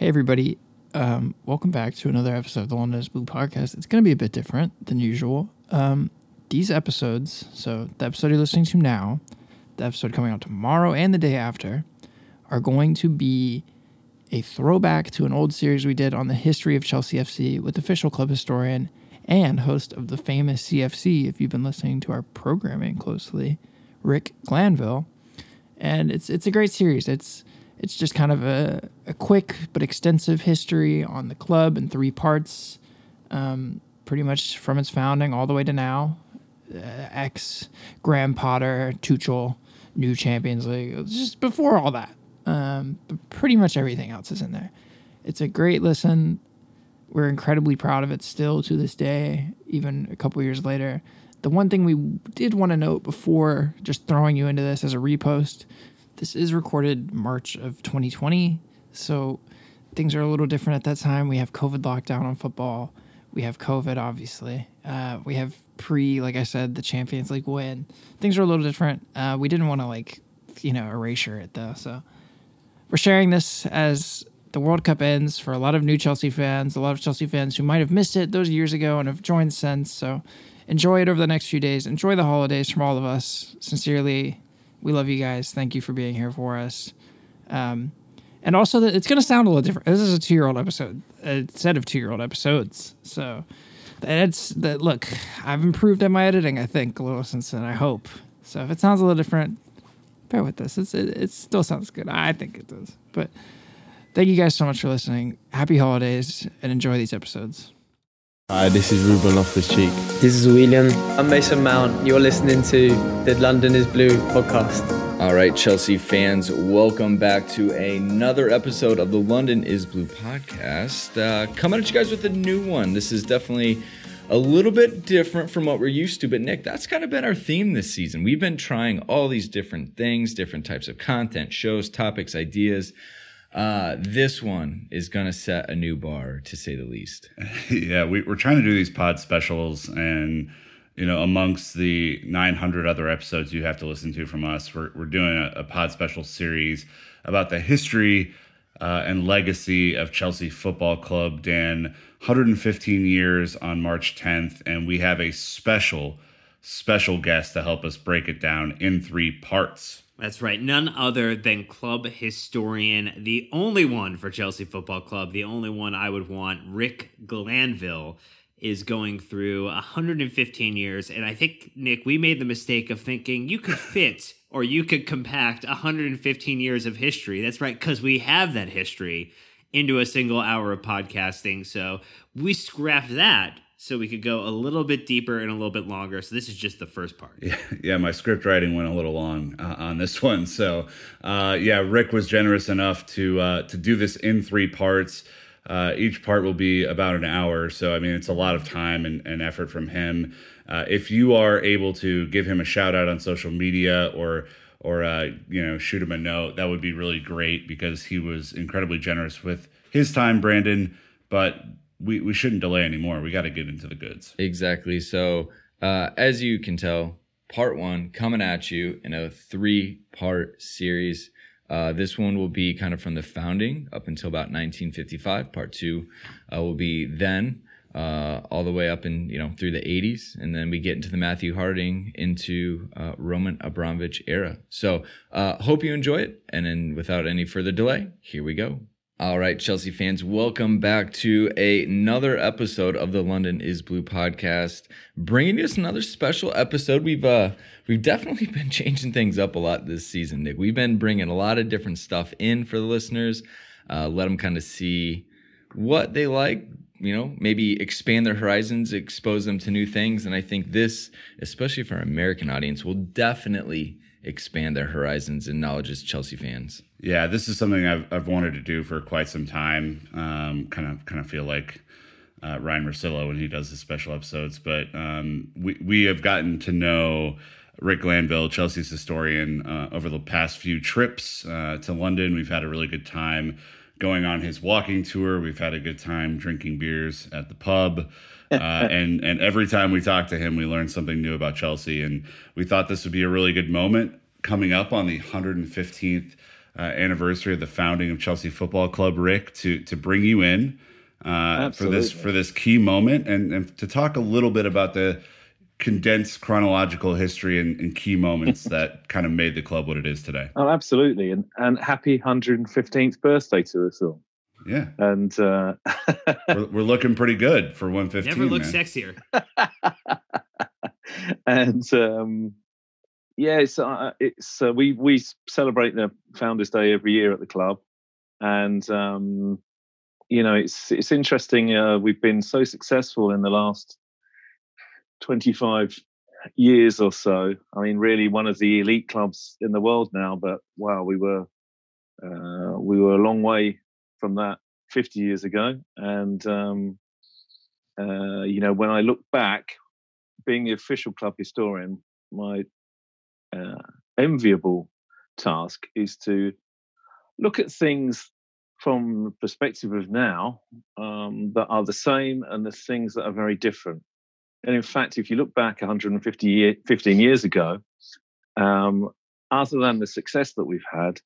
Hey, everybody. Um, welcome back to another episode of the London is Blue podcast. It's going to be a bit different than usual. Um, these episodes, so the episode you're listening to now, the episode coming out tomorrow, and the day after, are going to be a throwback to an old series we did on the history of Chelsea FC with official club historian and host of the famous CFC, if you've been listening to our programming closely, Rick Glanvill. And it's it's a great series. It's it's just kind of a, a quick but extensive history on the club in three parts, um, pretty much from its founding all the way to now. Uh, ex Graham Potter, Tuchel, new Champions League, just before all that. Um, pretty much everything else is in there. It's a great listen. We're incredibly proud of it still to this day, even a couple years later. The one thing we did want to note before just throwing you into this as a repost this is recorded March of 2020, so things are a little different at that time. We have COVID lockdown on football. We have COVID, obviously. Uh, we have pre, like I said, the Champions League win. Things are a little different. Uh, we didn't want to like, you know, erasure it though. So we're sharing this as the World Cup ends for a lot of new Chelsea fans, a lot of Chelsea fans who might have missed it those years ago and have joined since. So enjoy it over the next few days. Enjoy the holidays from all of us. Sincerely, we love you guys. Thank you for being here for us. Um, and also, that it's going to sound a little different. This is a two year old episode, a set of two year old episodes. So that's that. Look, I've improved at my editing. I think a little since then. I hope. So if it sounds a little different, bear with this. It's it, it still sounds good. I think it does. But thank you guys so much for listening. Happy holidays and enjoy these episodes. Hi, this is Ruben Loftus Cheek. This is Willian. I'm Mason Mount. You're listening to the London is Blue podcast. All right, Chelsea fans, welcome back to another episode of the London is Blue podcast. Uh, coming at you guys with a new one. This is definitely a little bit different from what we're used to, but Nick, that's kind of been our theme this season. We've been trying all these different things, different types of content, shows, topics, ideas. Uh, this one is going to set a new bar, to say the least. yeah, we, we're trying to do these pod specials, and you know, amongst the 900 other episodes you have to listen to from us, we're we're doing a, a pod special series about the history uh, and legacy of Chelsea Football Club. Dan, 115 years on March 10th, and we have a special, special guest to help us break it down in three parts. That's right. None other than club historian, the only one for Chelsea Football Club, the only one I would want, Rick Glanvill, is going through 115 years. And I think, Nick, we made the mistake of thinking you could fit or you could compact 115 years of history. That's right, because we have that history into a single hour of podcasting. So we scrapped that so we could go a little bit deeper and a little bit longer. So this is just the first part. Yeah, yeah. My script writing went a little long uh, on this one. So uh, yeah, Rick was generous enough to uh, to do this in three parts. Uh, each part will be about an hour. So I mean, it's a lot of time and, and effort from him. Uh, if you are able to give him a shout out on social media or or uh, you know shoot him a note, that would be really great because he was incredibly generous with his time, Brandon. But we, we shouldn't delay anymore. We got to get into the goods. Exactly. So, uh, as you can tell, part one coming at you in a three part series. Uh, this one will be kind of from the founding up until about 1955. Part two uh, will be then uh, all the way up in you know through the 80s, and then we get into the Matthew Harding into uh, Roman Abramovich era. So uh, hope you enjoy it, and then without any further delay, here we go. All right, Chelsea fans, welcome back to another episode of the London is Blue podcast. Bringing us another special episode. We've uh we've definitely been changing things up a lot this season, Nick. We've been bringing a lot of different stuff in for the listeners. Uh, let them kind of see what they like, you know, maybe expand their horizons, expose them to new things. And I think this, especially for our American audience, will definitely expand their horizons and knowledge as Chelsea fans. Yeah, this is something I've, I've wanted to do for quite some time. Um, kind of kind of feel like uh, Ryan Russillo when he does his special episodes, but um, we we have gotten to know Rick Glanvill, Chelsea's historian, uh, over the past few trips uh, to London. We've had a really good time going on his walking tour. We've had a good time drinking beers at the pub. uh, and and every time we talk to him, we learn something new about Chelsea. And we thought this would be a really good moment coming up on the 115th uh, anniversary of the founding of Chelsea Football Club, Rick, to to bring you in uh, for this for this key moment and, and to talk a little bit about the condensed chronological history and, and key moments that kind of made the club what it is today. Oh, absolutely, and and happy 115th birthday to us all. Yeah, and uh, we're, we're, looking pretty good for 115. Never looked sexier. and um, yeah, it's uh, it's uh, we we celebrate the Founders Day every year at the club, and um, you know it's it's interesting. Uh, we've been so successful in the last 25 years or so. I mean, really one of the elite clubs in the world now. But wow, we were uh, we were a long way from that 50 years ago. And um, uh, you know, when I look back, being the official club historian, my uh, enviable task is to look at things from the perspective of now um, that are the same and the things that are very different. And in fact, if you look back 150 year, 15 years ago, um, other than the success that we've had,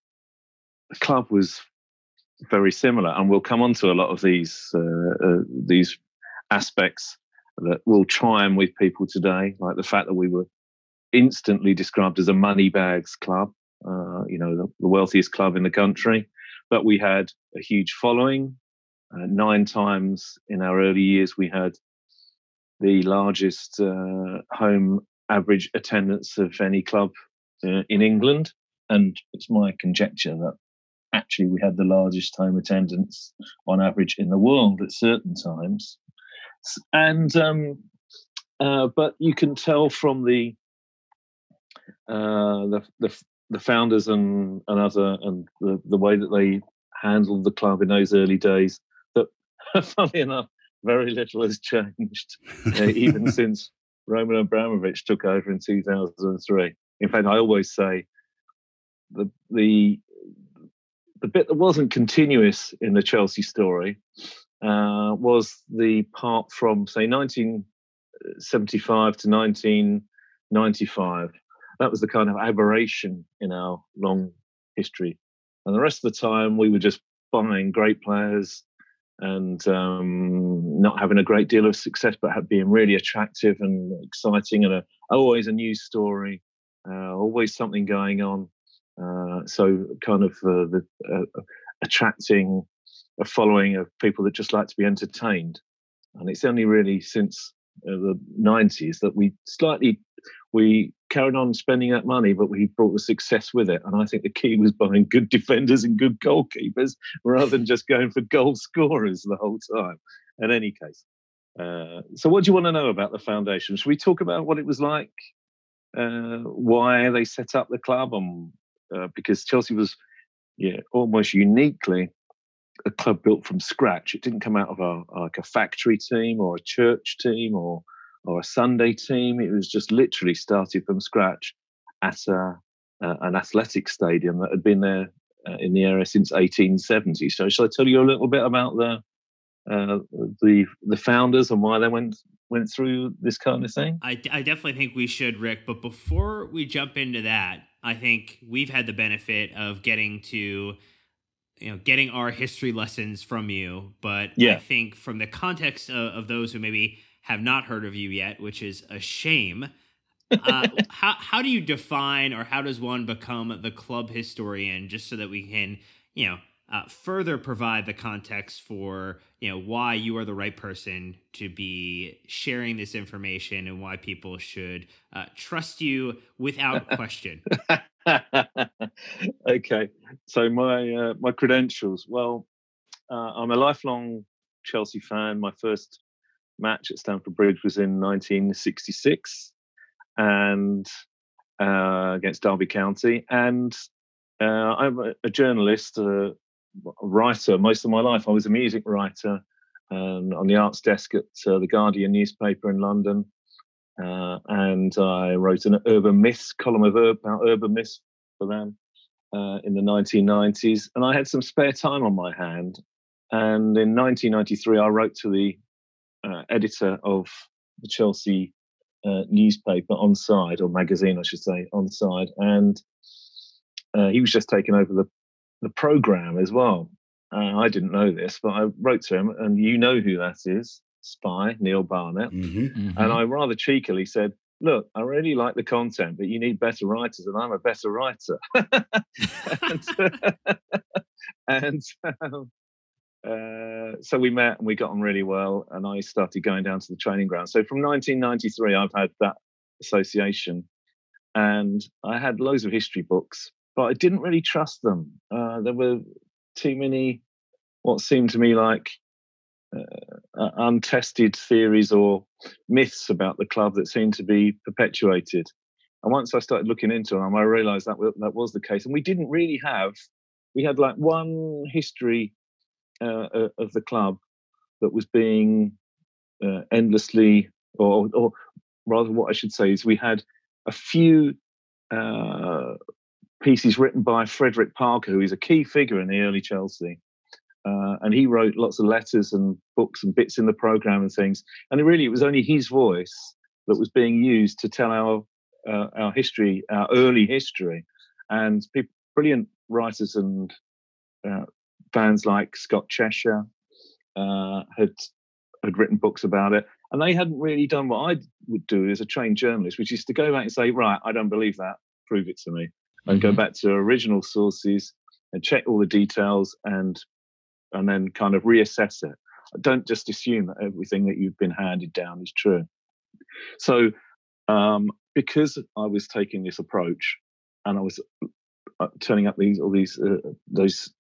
the club was very similar. And we'll come on to a lot of these uh, uh, these aspects that will chime with people today, like the fact that we were instantly described as a money bags club, uh, you know, the, the, wealthiest club in the country. But we had a huge following. Uh, nine times in our early years, we had the largest uh, home average attendance of any club uh, in England. And it's my conjecture that actually we had the largest home attendance on average in the world at certain times. And um, uh, but you can tell from the uh, the, the, the founders and, and other and the, the way that they handled the club in those early days that funny enough very little has changed, uh, even since Roman Abramovich took over in 2003. In fact, I always say the the the bit that wasn't continuous in the Chelsea story uh, was the part from say 1975 to 1995. That was the kind of aberration in our long history, and the rest of the time we were just buying great players and um, not having a great deal of success, but being really attractive and exciting, and a, always a news story, uh, always something going on. Uh, so, kind of uh, the, uh, attracting a following of people that just like to be entertained. And it's only really since the 90s that we slightly we carried on spending that money, but we brought the success with it. And I think the key was buying good defenders and good goalkeepers rather than just going for goal scorers the whole time. In any case, uh, so what do you want to know about the foundation? Should we talk about what it was like, uh, why they set up the club, and uh, because Chelsea was, yeah, almost uniquely a club built from scratch. It didn't come out of a like a factory team or a church team or or a Sunday team. It was just literally started from scratch at a, uh, an athletic stadium that had been there uh, in the area since 1870. So, shall I tell you a little bit about the uh, the the founders and why they went went through this kind of thing? I, I definitely think we should, Rick. But before we jump into that, I think we've had the benefit of getting to you know getting our history lessons from you but yeah. i think from the context of, of, those who maybe have not heard of you yet, which is a shame. Uh, how how do you define or how does one become the club historian? Just so that we can, you know, uh, further provide the context for you know why you are the right person to be sharing this information and why people should uh, trust you without question. okay, so my uh, my credentials. Well, uh, I'm a lifelong Chelsea fan. My first match at Stamford Bridge was in 1966 and uh, against Derby County. And uh, I'm a, a journalist, a, writer most of my life. I was a music writer um, on the arts desk at uh, the Guardian newspaper in London. Uh, and I wrote an urban myths column of about urban myths for them uh, in the 1990s. And I had some spare time on my hand. And in 1993, I wrote to the uh, editor of the Chelsea uh, newspaper on side or magazine, I should say, on side, and uh, he was just taking over the the program as well. Uh, I didn't know this, but I wrote to him, and you know who that is, Spy Neil Barnett. Mm-hmm. Mhm. And I rather cheekily said, Look, I really like the content, but you need better writers, and I'm a better writer. and and um, uh, so we met and we got on really well, and I started going down to the training ground. So from 1993, I've had that association, and I had loads of history books, but I didn't really trust them. Uh, there were too many, what seemed to me like uh, untested theories or myths about the club that seemed to be perpetuated. And once I started looking into them, I realised that that was the case. And we didn't really have. We had like one history uh, uh, of the club that was being uh, endlessly, or, or rather, what I should say is we had a few uh, pieces written by Frederick Parker, who is a key figure in the early Chelsea. Uh, and he wrote lots of letters and books and bits in the program and things. And it really, it was only his voice that was being used to tell our uh, our history, our early history. And people, brilliant writers and uh, fans like Scott Cheshire uh, had had written books about it, and they hadn't really done what I would do as a trained journalist, which is to go back and say, right, I don't believe that, prove it to me, and go Mhm. back to original sources and check all the details and and then kind of reassess it. Don't just assume that everything that you've been handed down is true. So, um, because I was taking this approach, and I was uh, turning up these all these uh, those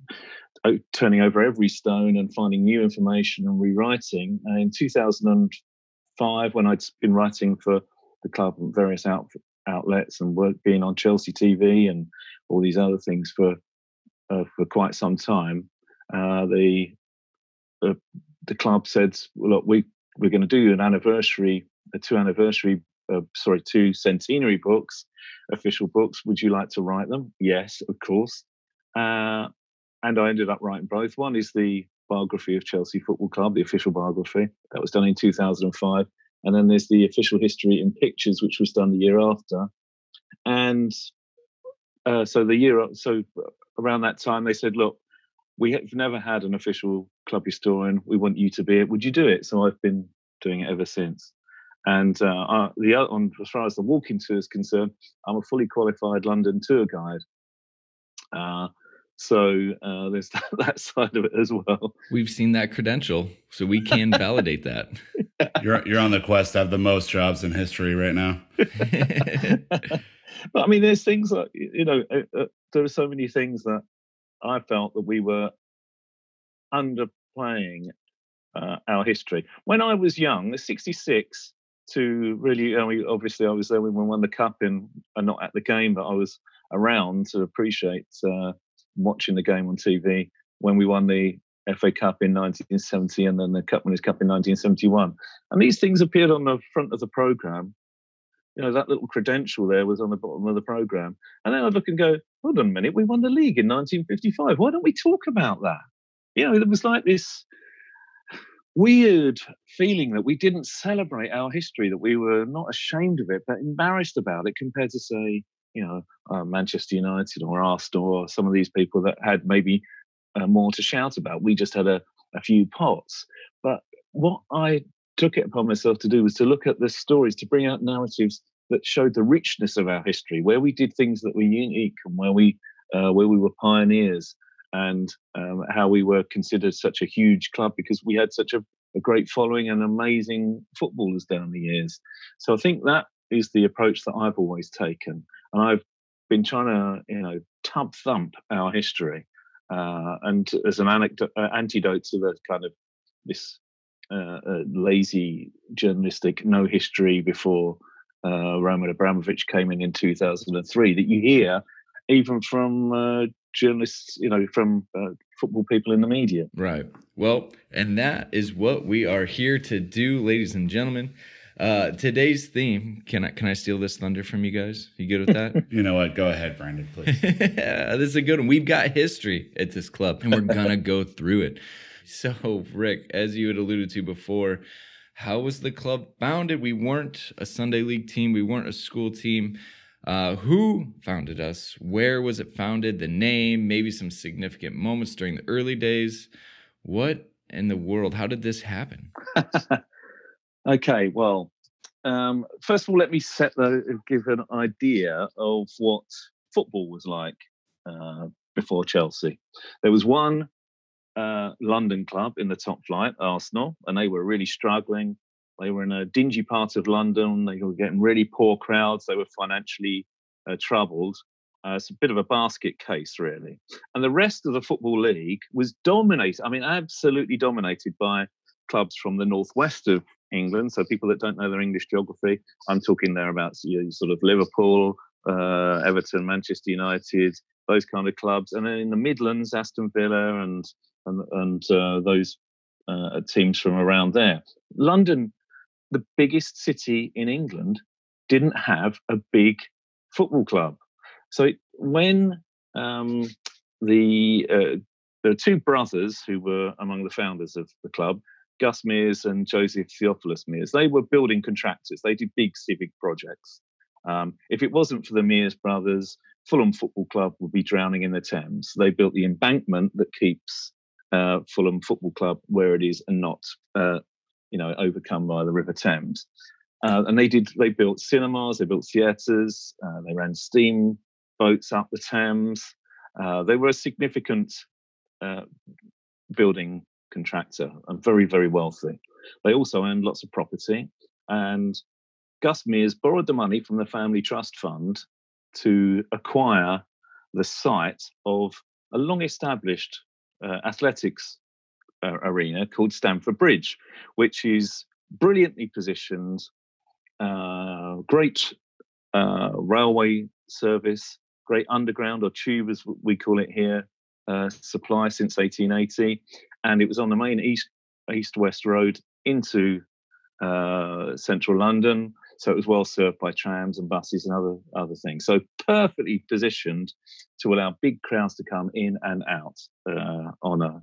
uh, turning over every stone and finding new information and rewriting. And in 2005, when I'd been writing for the club and various out, outlets and work being on Chelsea TV and all these other things for uh, for quite some time, uh, the the the club said, "Look, we we're going to do an anniversary, a two anniversary, uh, sorry, two centenary books, official books. Would you like to write them?" Yes, of course. Uh, and I ended up writing both. One is the biography of Chelsea Football Club, the official biography that was done in 2005, and then there's the official history in pictures, which was done the year after. And uh, so the year, so around that time, they said, "Look, we have never had an official club historian. We want you to be it. Would you do it?" So I've been doing it ever since. And uh, uh, the o- on as far as the walking tour is concerned, I'm a fully qualified London tour guide. Uh, so uh, there's that, that side of it as well. We've seen that credential, so we can validate that. You're you're on the quest to have the most jobs in history right now. but I mean, there's things like you know. Uh, uh, there are so many things that I felt that we were underplaying uh, our history. When I was young, the '66 to really, I mean, obviously, I was there when we won the cup in, and not at the game, but I was around to appreciate uh, watching the game on TV when we won the FA Cup in 1970 and then the Cup Winners' Cup in 1971. And these things appeared on the front of the program you know, that little credential there was on the bottom of the program. And then I'd look and go, hold on a minute, we won the league in 1955. Why don't we talk about that? You know, there was like this weird feeling that we didn't celebrate our history, that we were not ashamed of it, but embarrassed about it compared to, say, you know, uh, Manchester United or Arsenal or some of these people that had maybe uh, more to shout about. We just had a, a few pots. But what I took it upon myself to do was to look at the stories, to bring out narratives that showed the richness of our history, where we did things that were unique and where we uh, where we were pioneers, and um, how we were considered such a huge club because we had such a, a great following and amazing footballers down the years. So I think that is the approach that I've always taken, and I've been trying to you know tub thump our history, uh, and as an anecdote, uh, antidote to the kind of this uh, uh, lazy journalistic no history before uh, Roman Abramovich came in in 2003 that you hear even from uh, journalists, you know, from uh, football people in the media. Right. Well, and that is what we are here to do, ladies and gentlemen. Uh, today's theme. Can I can I steal this thunder from you guys? You good with that? You know what? Go ahead, Brandon, please. this is a good one. We've got history at this club, and we're gonna go through it. So, Rick, as you had alluded to before, how was the club founded? We weren't a Sunday league team. We weren't a school team. Uh, who founded us? Where was it founded? The name, maybe some significant moments during the early days. What in the world? How did this happen? okay, well, um, first of all, let me set the give an idea of what football was like uh, before Chelsea. There was one uh, London club in the top flight, Arsenal, and they were really struggling. They were in a dingy part of London. They were getting really poor crowds. They were financially uh, troubled. Uh, it's a bit of a basket case, really. And the rest of the Football League was dominated, I mean, absolutely dominated by clubs from the northwest of England. So people that don't know their English geography, I'm talking there about you know, sort of Liverpool, uh, Everton, Manchester United, those kind of clubs. And then in the Midlands, Aston Villa and and, and uh, those uh, teams from around there. London, the biggest city in England, didn't have a big football club. So it, when um, the uh, the two brothers who were among the founders of the club, Gus Mears and Joseph Theophilus Mears, they were building contractors. They did big civic projects. Um, if it wasn't for the Mears brothers, Fulham Football Club would be drowning in the Thames. They built the embankment that keeps uh, Fulham Football Club where it is and not, uh, you know, overcome by the River Thames. Uh, and they did. They built cinemas. They built theatres. Uh, they ran steam boats up the Thames. Uh, they were a significant uh, building contractor and very, very wealthy. They also owned lots of property. And Gus Mears borrowed the money from the family trust fund to acquire the site of a long established uh, athletics uh, arena called Stamford Bridge, which is brilliantly positioned, uh, great uh, railway service, great underground or tube as we call it here, uh, supply since 1880, and it was on the main east east west road into uh, central London. So it was well served by trams and buses and other other things. So perfectly positioned to allow big crowds to come in and out uh, on a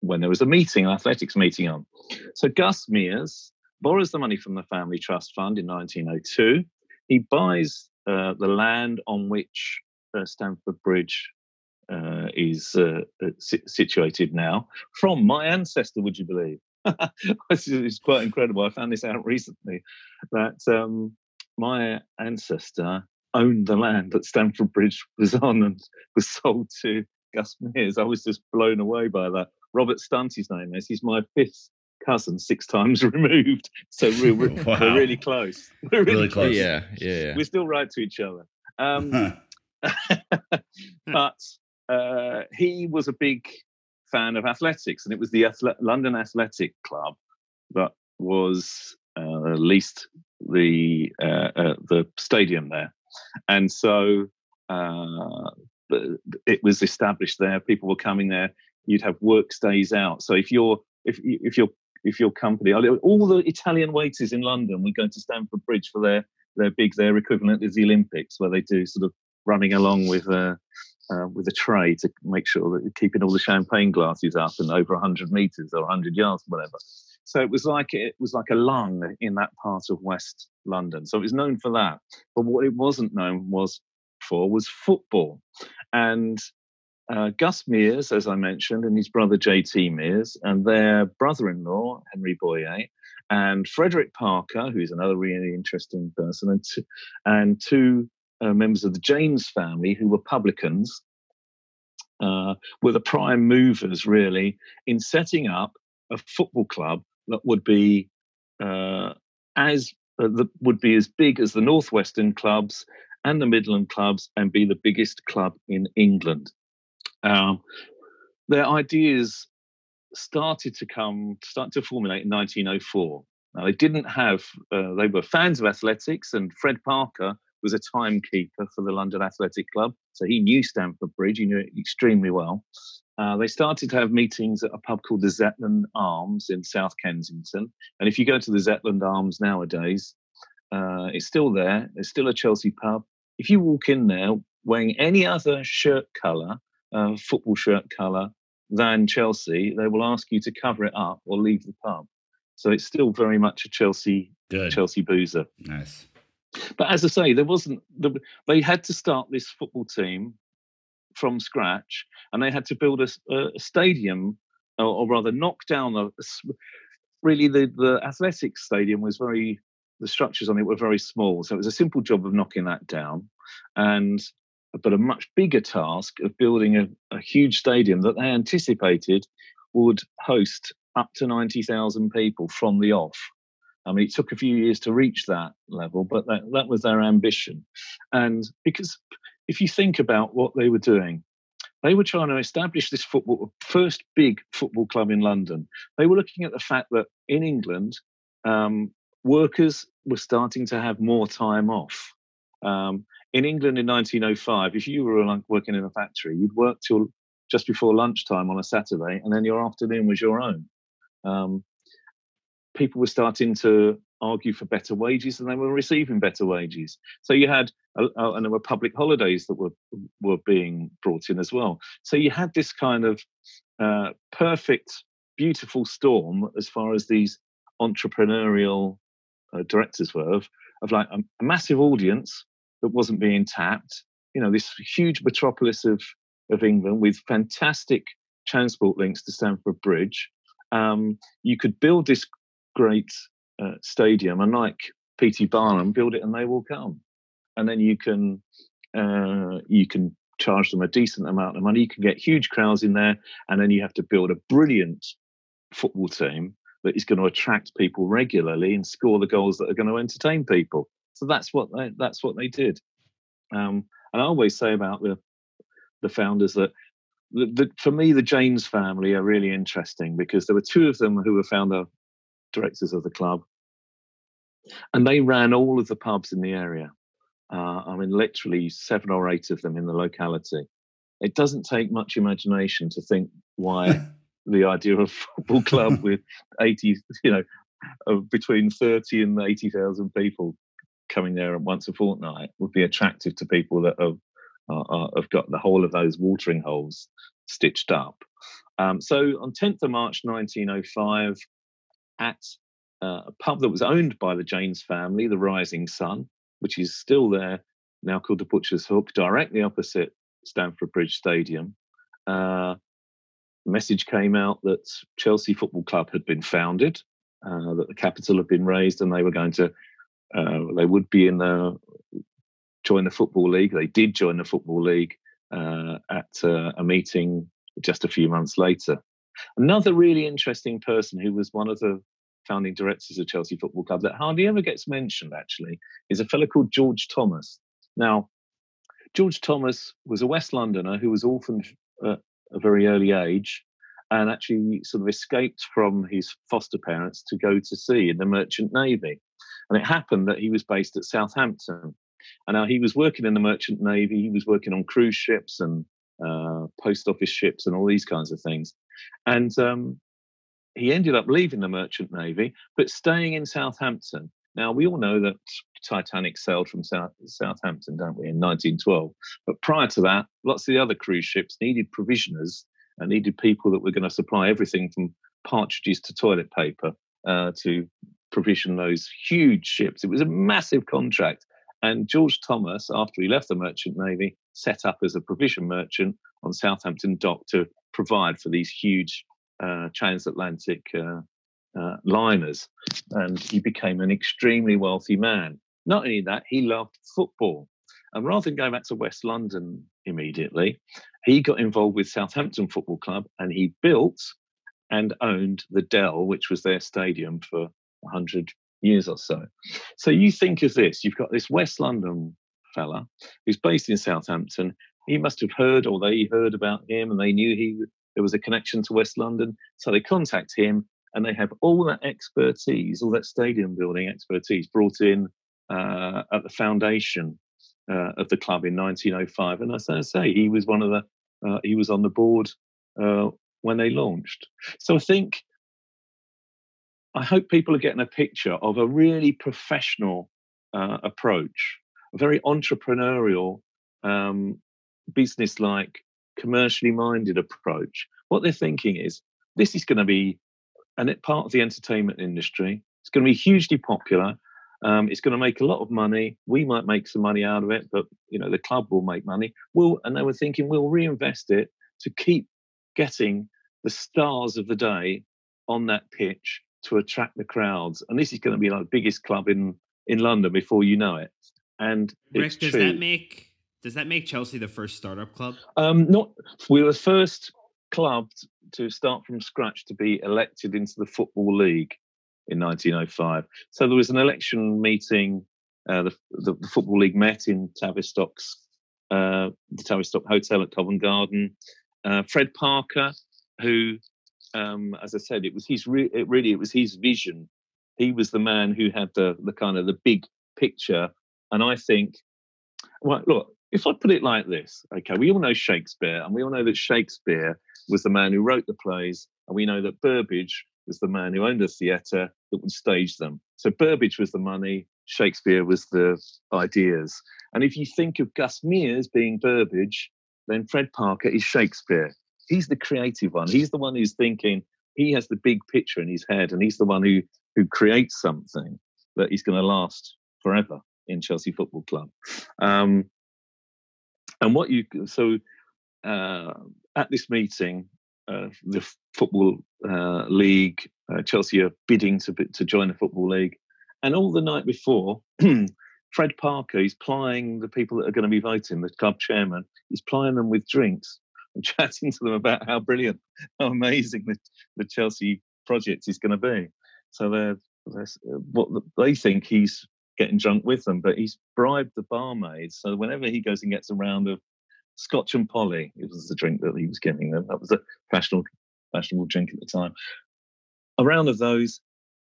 when there was a meeting, an athletics meeting on. So Gus Mears borrows the money from the family trust fund in 1902. He buys uh, the land on which uh, Stamford Bridge uh, is uh, uh, situated now from my ancestor. Would you believe? it's quite incredible. I found this out recently that um, my ancestor owned the land that Stamford Bridge was on and was sold to Gus Mears. I was just blown away by that. Robert Stunt, his name is. He's my fifth cousin, six times removed. So we're, we're, wow. we're really close. We're really, really close. Yeah, yeah, yeah. We still write to each other. Um, but uh, he was a big fan of athletics, and it was the London Athletic Club that was uh, leased the uh, uh, the stadium there, and so uh, it was established there. People were coming there. You'd have work stays out. So if you're if if your if your company all the Italian waiters in London would go to Stamford Bridge for their their big their equivalent is the Olympics where they do sort of running along with uh, with a tray to make sure that you're keeping all the champagne glasses up and over 100 meters or 100 yards, whatever. So it was like it was like a lung in that part of West London. So it was known for that. But what it wasn't known was for was football. And uh, Gus Mears, as I mentioned, and his brother J.T. Mears, and their brother-in-law Henry Boyer, and Frederick Parker, who's another really interesting person, and two, and two uh, members of the Janes family who were publicans uh, were the prime movers, really, in setting up a football club that would be uh, as uh, that would be as big as the Northwestern clubs and the Midland clubs, and be the biggest club in England. Um, their ideas started to come, start to formulate in 1904. Now, they didn't have, uh, they were fans of athletics, and Fred Parker was a timekeeper for the London Athletic Club, so he knew Stamford Bridge. He knew it extremely well. Uh, they started to have meetings at a pub called the Zetland Arms in South Kensington. And if you go to the Zetland Arms nowadays, uh, it's still there. It's still a Chelsea pub. If you walk in there wearing any other shirt colour, uh, football shirt colour than Chelsea, they will ask you to cover it up or leave the pub. So it's still very much a Chelsea Good. Chelsea boozer. Nice. But as I say, there wasn't. The, they had to start this football team from scratch, and they had to build a, a stadium, or, or, rather, knock down a. Really, the the athletic stadium was very. The structures on it were very small, so it was a simple job of knocking that down, and but a much bigger task of building a, a huge stadium that they anticipated would host up to ninety thousand people from the off I mean, it took a few years to reach that level, but that, that was their ambition. And because if you think about what they were doing, they were trying to establish this football first big football club in London. They were looking at the fact that in England, um, workers were starting to have more time off. Um, in England in 1905, if you were working in a factory, you'd work till just before lunchtime on a Saturday, and then your afternoon was your own. Um, people were starting to argue for better wages and they were receiving better wages. So you had, uh, and there were public holidays that were were being brought in as well. So you had this kind of uh, perfect, beautiful storm as far as these entrepreneurial uh, directors were of, of like a, a, massive audience that wasn't being tapped. You know, this huge metropolis of of England with fantastic transport links to Stamford Bridge. Um, you could build this great uh, stadium, and like P.T. Barnum, build it and they will come. And then you can uh, you can charge them a decent amount of money. You can get huge crowds in there, and then you have to build a brilliant football team that is going to attract people regularly and score the goals that are going to entertain people. So that's what they, that's what they did. Um, and I always say about the the founders that the, the, for me the Janes family are really interesting because there were two of them who were founder directors of the club, and they ran all of the pubs in the area. Uh, I mean, literally seven or eight of them in the locality. It doesn't take much imagination to think why the idea of a football club with 80, you know, of between 30 and 80,000 people coming there once a fortnight would be attractive to people that have, uh, uh, have got the whole of those watering holes stitched up. Um, so on 10th of March 1905, at uh, a pub that was owned by the Janes family, the Rising Sun, which is still there now called the Butcher's Hook, directly opposite Stamford Bridge Stadium. Uh, the message came out that Chelsea Football Club had been founded, uh, that the capital had been raised, and they were going to, uh, they would be in the join the football league. They did join the football league uh, at uh, a meeting just a few months later. Another really interesting person who was one of the founding directors of Chelsea Football Club that hardly ever gets mentioned, actually, is a fellow called George Thomas. Now, George Thomas was a West Londoner who was orphaned at a very early age and actually sort of escaped from his foster parents to go to sea in the Merchant Navy. And it happened that he was based at Southampton. And now he was working in the Merchant Navy, he was working on cruise ships and uh, post office ships and all these kinds of things. And um, he ended up leaving the Merchant Navy, but staying in Southampton. Now, we all know that Titanic sailed from South, Southampton, don't we, in 1912. But prior to that, lots of the other cruise ships needed provisioners and needed people that were going to supply everything from partridges to toilet paper uh, to provision those huge ships. It was a massive contract. And George Thomas, after he left the Merchant Navy, set up as a provision merchant on Southampton dock to provide for these huge uh, transatlantic uh, uh, liners. And he became an extremely wealthy man. Not only that, he loved football. And rather than going back to West London immediately, he got involved with Southampton Football Club and he built and owned the Dell, which was their stadium for 100 years or so. So you think of this you've got this West London fella who's based in Southampton. He must have heard, or they heard about him, and they knew he there was a connection to West London. So they contact him, and they have all that expertise, all that stadium building expertise brought in uh, at the foundation uh, of the club in 1905. And as I say, he was one of the uh, he was on the board uh, when they launched. So I think I hope people are getting a picture of a really professional uh, approach, a very entrepreneurial, um, business-like, commercially minded approach. What they're thinking is this is going to be an part of the entertainment industry. It's going to be hugely popular. Um, it's going to make a lot of money. We might make some money out of it, but you know the club will make money. We'll, and they were thinking we'll reinvest it to keep getting the stars of the day on that pitch to attract the crowds. And this is going to be like the biggest club in in London before you know it. And Rick, does true. that make does that make Chelsea the first startup club? Um, not we were the first club to start from scratch to be elected into the football league in 1905. So there was an election meeting. Uh, the, the, the football league met in Tavistock's uh, the Tavistock Hotel at Covent Garden. Uh, Fred Parker, who, um, as I said, it was his re- it really it was his vision. He was the man who had the the kind of the big picture, and I think, well, look, if I put it like this, okay, we all know Shakespeare, and we all know that Shakespeare was the man who wrote the plays, and we know that Burbage was the man who owned a theatre that would stage them. So Burbage was the money, Shakespeare was the ideas. And if you think of Gus Mears being Burbage, then Fred Parker is Shakespeare. He's the creative one. He's the one who's thinking. He has the big picture in his head, and he's the one who who creates something that is going to last forever in Chelsea Football Club. Um, and what you so uh, at this meeting, uh, the football uh, league, uh, Chelsea are bidding to to join the football league, and all the night before, Fred Parker is plying the people that are going to be voting, the club chairman, he's plying them with drinks and chatting to them about how brilliant, how amazing the, the Chelsea project is going to be. So they're, they're what they think he's getting drunk with them, but he's bribed the barmaid. So whenever he goes and gets a round of Scotch and Polly, it was the drink that he was giving them. That was a fashionable, fashionable drink at the time. A round of those,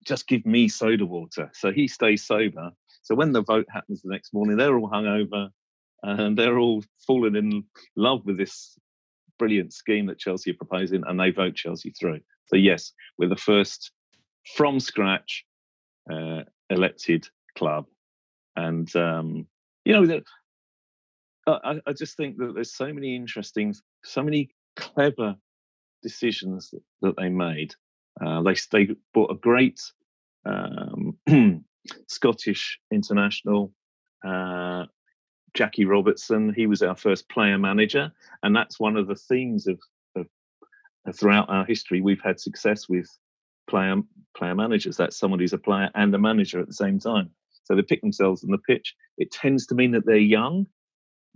just give me soda water. So he stays sober. So when the vote happens the next morning, they're all hungover and they're all falling in love with this brilliant scheme that Chelsea are proposing, and they vote Chelsea through. So yes, we're the first from scratch uh, elected club, and um, you know, the, I, I, just think that there's so many interesting, so many clever decisions that, that they made. Uh, they they bought a great um, Scottish international. Uh, Jackie Robertson. He was our first player manager, and that's one of the themes of, of, of, throughout our history. We've had success with player player managers. That's someone who's a player and a manager at the same time. So they pick themselves on the pitch. It tends to mean that they're young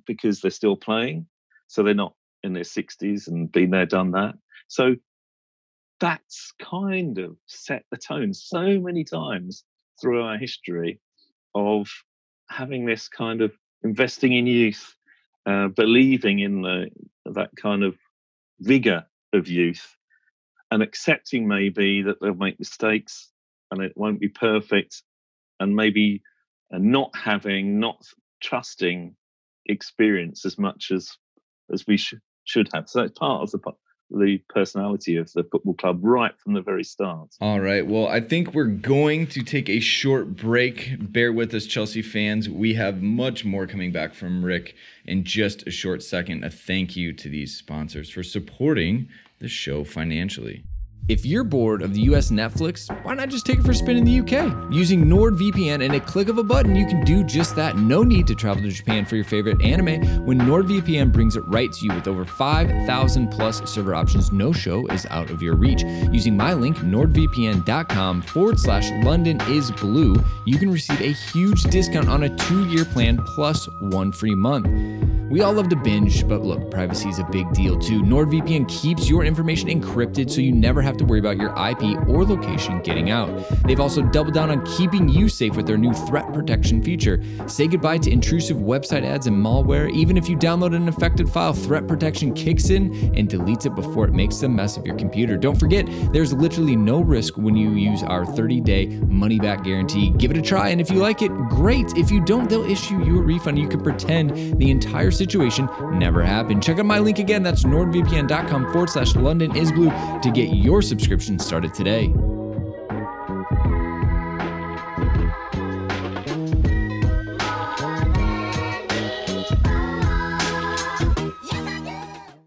because they're still playing, so they're not in their 60s and been there, done that. So that's kind of set the tone so many times through our history of having this kind of investing in youth, uh, believing in the, that kind of vigor of youth, and accepting maybe that they'll make mistakes and it won't be perfect, and maybe uh, not having, not trusting experience as much as as we sh- should have. So that's part of the the personality of the football club right from the very start. All right. Well, I think we're going to take a short break. Bear with us, Chelsea fans. We have much more coming back from Rick in just a short second. A thank you to these sponsors for supporting the show financially. If you're bored of the US Netflix, why not just take it for a spin in the UK? Using NordVPN and a click of a button, you can do just that. No need to travel to Japan for your favorite anime when NordVPN brings it right to you with over 5,000 plus server options. No show is out of your reach. Using my link, nordvpn.com forward slash London is blue, you can receive a huge discount on a two year plan plus one free month. We all love to binge, but look, privacy is a big deal too. NordVPN keeps your information encrypted so you never have to worry about your IP or location getting out. They've also doubled down on keeping you safe with their new threat protection feature. Say goodbye to intrusive website ads and malware. Even if you download an infected file, threat protection kicks in and deletes it before it makes a mess of your computer. Don't forget, there's literally no risk when you use our 30 day money back guarantee. Give it a try, and if you like it, great. If you don't, they'll issue you a refund. You can pretend the entire situation never happened. Check out my link again. That's nordvpn.com forward slash London is blue to get your subscription started today.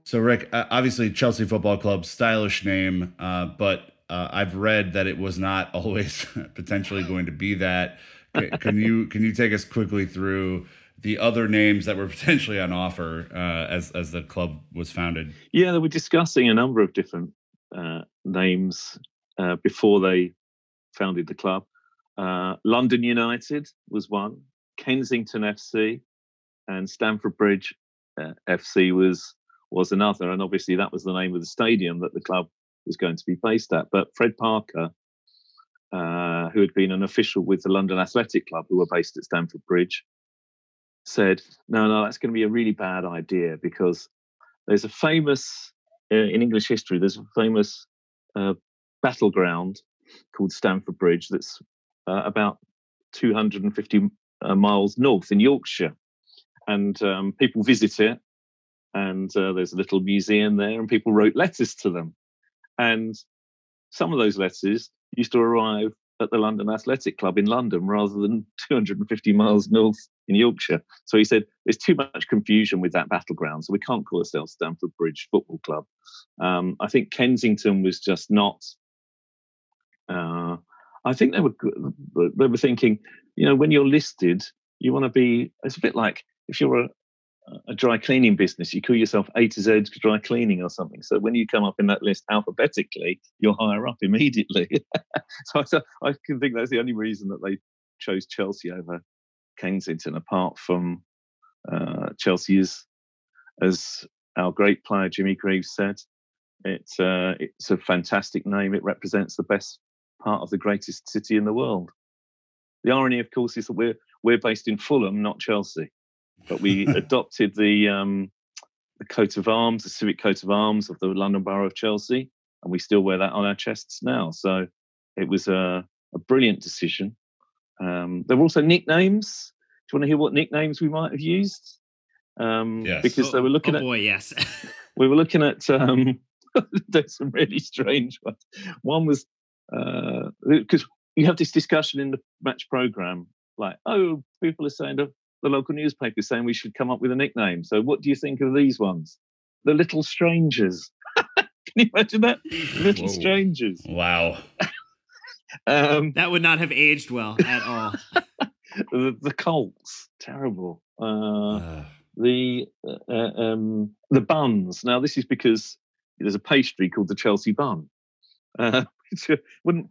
So, Rick, uh, obviously, Chelsea Football Club, stylish name, uh, but uh, I've read that it was not always potentially going to be that. can you can you take us quickly through the other names that were potentially on offer uh, as as the club was founded? Yeah, they were discussing a number of different uh, names uh, before they founded the club. Uh, London United was one, Kensington FC, and Stamford Bridge uh, FC was was another. And obviously, that was the name of the stadium that the club was going to be based at. But Fred Parker, uh, who had been an official with the London Athletic Club, who were based at Stamford Bridge, said, "No, no, that's going to be a really bad idea because there's a famous uh, in English history. There's a famous uh, battleground called Stamford Bridge that's uh, about 250 uh, miles north in Yorkshire, and um, people visit it. And uh, there's a little museum there, and people wrote letters to them. And some of those letters used to arrive at the London Athletic Club in London rather than 250 miles north in Yorkshire. So he said there's too much confusion with that battleground, so we can't call ourselves Stamford Bridge Football Club. Um, I think Kensington was just not. Uh, I think they were they were thinking, you know, when you're listed, you want to be. It's a bit like if you're a, a dry cleaning business, you call yourself A to Z dry cleaning or something. So when you come up in that list alphabetically, you're higher up immediately. so I, can think that's the only reason that they chose Chelsea over Kensington, apart from uh, Chelsea is, as our great player Jimmy Greaves said, it's uh, it's a fantastic name. It represents the best part of the greatest city in the world. The irony, of course, is that we're we're based in Fulham, not Chelsea, but we adopted the um, the coat of arms, the civic coat of arms of the London Borough of Chelsea, and we still wear that on our chests now. So it was a, a brilliant decision. Um, there were also nicknames. Do you want to hear what nicknames we might have used? Um, yes. Because oh, they were looking oh at. boy, yes. we were looking at. Um, there's some really strange ones. One was because uh, you have this discussion in the match program, like, oh, people are saying the local newspaper saying we should come up with a nickname. So, what do you think of these ones? The Little Strangers. Can you imagine that? Little Whoa. Strangers. Wow. Um, that would not have aged well at all. the, the Colts, terrible. Uh, Uh, the uh, um, the buns. Now, this is because there's a pastry called the Chelsea bun. Uh, wouldn't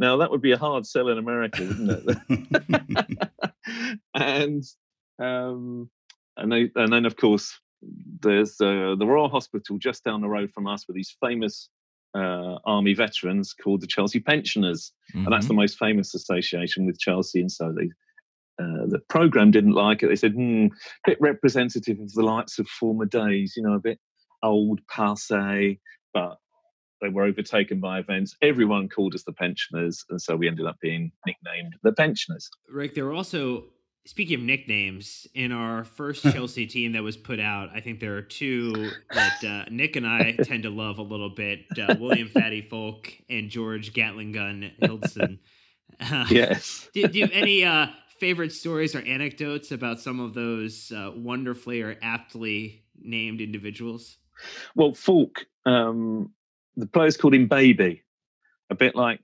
now that would be a hard sell in America, wouldn't it? and um, and, they, and then of course there's uh, the Royal Hospital just down the road from us with these famous uh, army veterans called the Chelsea Pensioners, and that's the most famous association with Chelsea. And so they, uh, the program didn't like it. They said, hmm, bit representative of the lights of former days, you know, a bit old, passe, but they were overtaken by events. Everyone called us the pensioners, and so we ended up being nicknamed the pensioners. Rick, there were also speaking of nicknames in our first Chelsea team that was put out. I think there are two that uh, Nick and I tend to love a little bit: uh, William Fatty Foulke and George Gatling Gun Hilsdon. Uh, Yes. do, do you have any uh, favorite stories or anecdotes about some of those uh, wonderfully or aptly named individuals? Well, Foulke, um, the players called him Baby, a bit like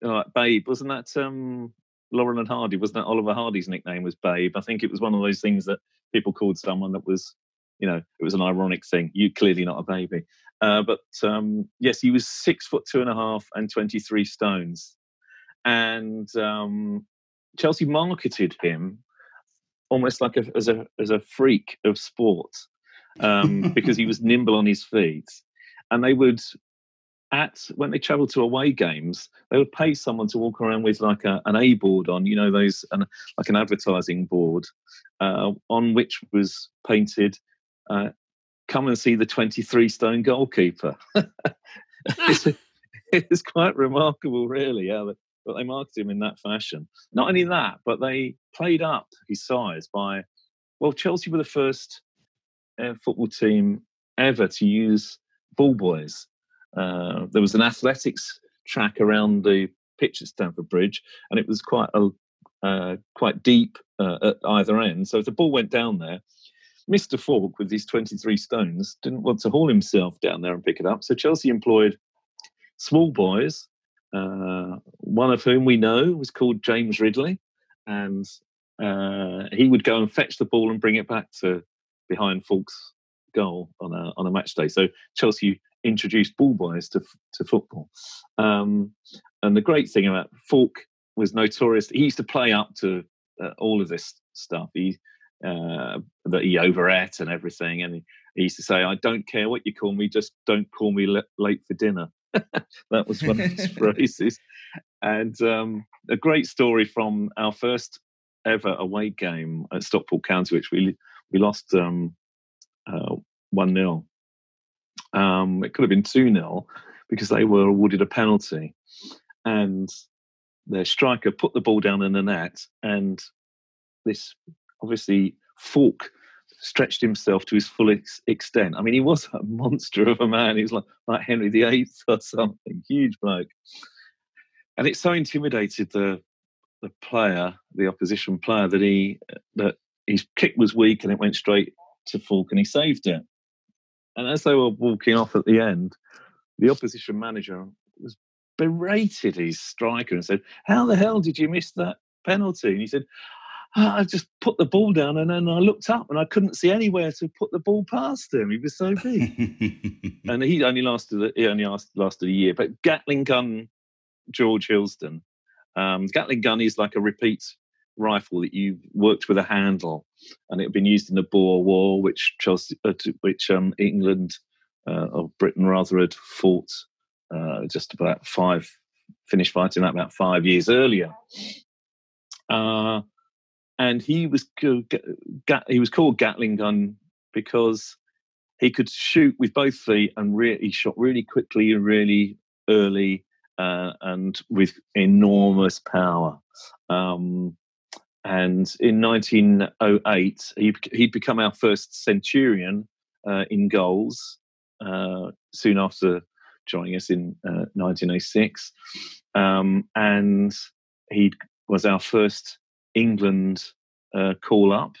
like Babe, wasn't that? Um, Laurel and Hardy wasn't that Oliver Hardy's nickname was Babe? I think it was one of those things that people called someone that was, you know, it was an ironic thing. You clearly not a baby, uh, but um, yes, he was six foot two and a half and twenty three stones, and um, Chelsea marketed him almost like a, as a as a freak of sport um, because he was nimble on his feet, and they would at when they travelled to away games, they would pay someone to walk around with like a, an A board on, you know, those an, like an advertising board uh, on which was painted. Uh, Come and see the 23 stone goalkeeper. it's, it's quite remarkable, really, how they, but they marketed him in that fashion. Not only that, but they played up his size by, well, Chelsea were the first uh, football team ever to use ball boys. Uh, there was an athletics track around the pitch at Stamford Bridge, and it was quite a uh, quite deep uh, at either end. So if the ball went down there, Mr. Foulke, with his 23 stones, didn't want to haul himself down there and pick it up. So Chelsea employed small boys, uh, one of whom we know was called James Ridley, and uh, he would go and fetch the ball and bring it back to behind Foulke's goal on a on a match day. So Chelsea introduced ball boys to to football, um, and the great thing about Foulke was notorious. He used to play up to uh, all of this stuff. He uh, that he overate and everything, and he, he, used to say, "I don't care what you call me, just don't call me le- late for dinner." that was one of his phrases. And um, a great story from our first ever away game at Stockport County, which we we lost um, uh, one 0 um, It could have been two 0 because they were awarded a penalty, and their striker put the ball down in the net, and this obviously Foulke stretched himself to his full ex- extent. I mean, he was a monster of a man. He was like, like Henry VIII or something, huge bloke. And it so intimidated the the player, the opposition player, that he that his kick was weak and it went straight to Foulke and he saved it. And as they were walking off at the end, the opposition manager was berated his striker and said, "How the hell did you miss that penalty?" And he said, I just put the ball down and then I looked up and I couldn't see anywhere to put the ball past him. He was so big. and he only lasted he only lasted a year. But Gatling gun George Hilsdon. Um, Gatling gun is like a repeat rifle that you worked with a handle, and it had been used in the Boer War, which Chelsea, uh, which um, England uh, or Britain rather had fought uh, just about five, finished fighting that about five years earlier. Uh, and he was he was called Gatling gun because he could shoot with both feet and re- he shot really quickly and really early uh, and with enormous power. Um, and in 1908, he he'd become our first centurion uh, in goals. Uh, soon after joining us in 1906, uh, um, and he was our first England uh, call up.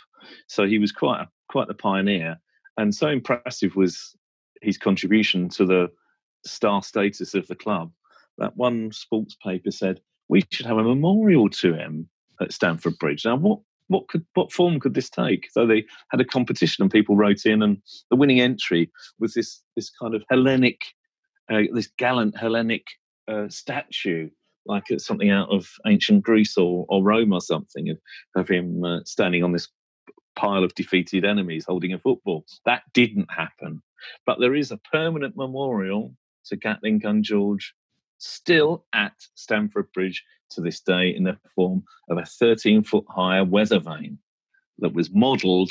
So he was quite a, quite the pioneer, and so impressive was his contribution to the star status of the club that one sports paper said we should have a memorial to him at Stamford Bridge. Now, what what could what form could this take? So they had a competition, and people wrote in, and the winning entry was this this kind of Hellenic, uh, this gallant Hellenic uh, statue like it's something out of ancient Greece or, or Rome or something, of, of him uh, standing on this pile of defeated enemies holding a football. That didn't happen. But there is a permanent memorial to Gatling Gun George still at Stamford Bridge to this day in the form of a 13 foot high weather vane that was modelled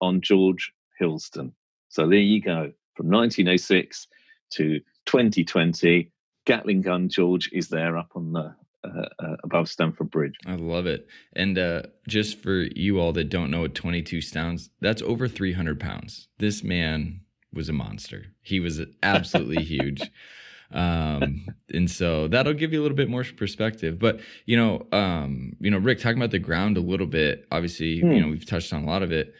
on George Hilsdon. So there you go, from 1906 to 2020, Gatling gun George is there up on the uh, uh, above Stamford Bridge. I love it. And uh, just for you all that don't know what 22 sounds, that's over 300 pounds. This man was a monster. He was absolutely huge. Um, and so that'll give you a little bit more perspective. But you know, um, you know, Rick talking about the ground a little bit. Obviously, hmm. you know, we've touched on a lot of it.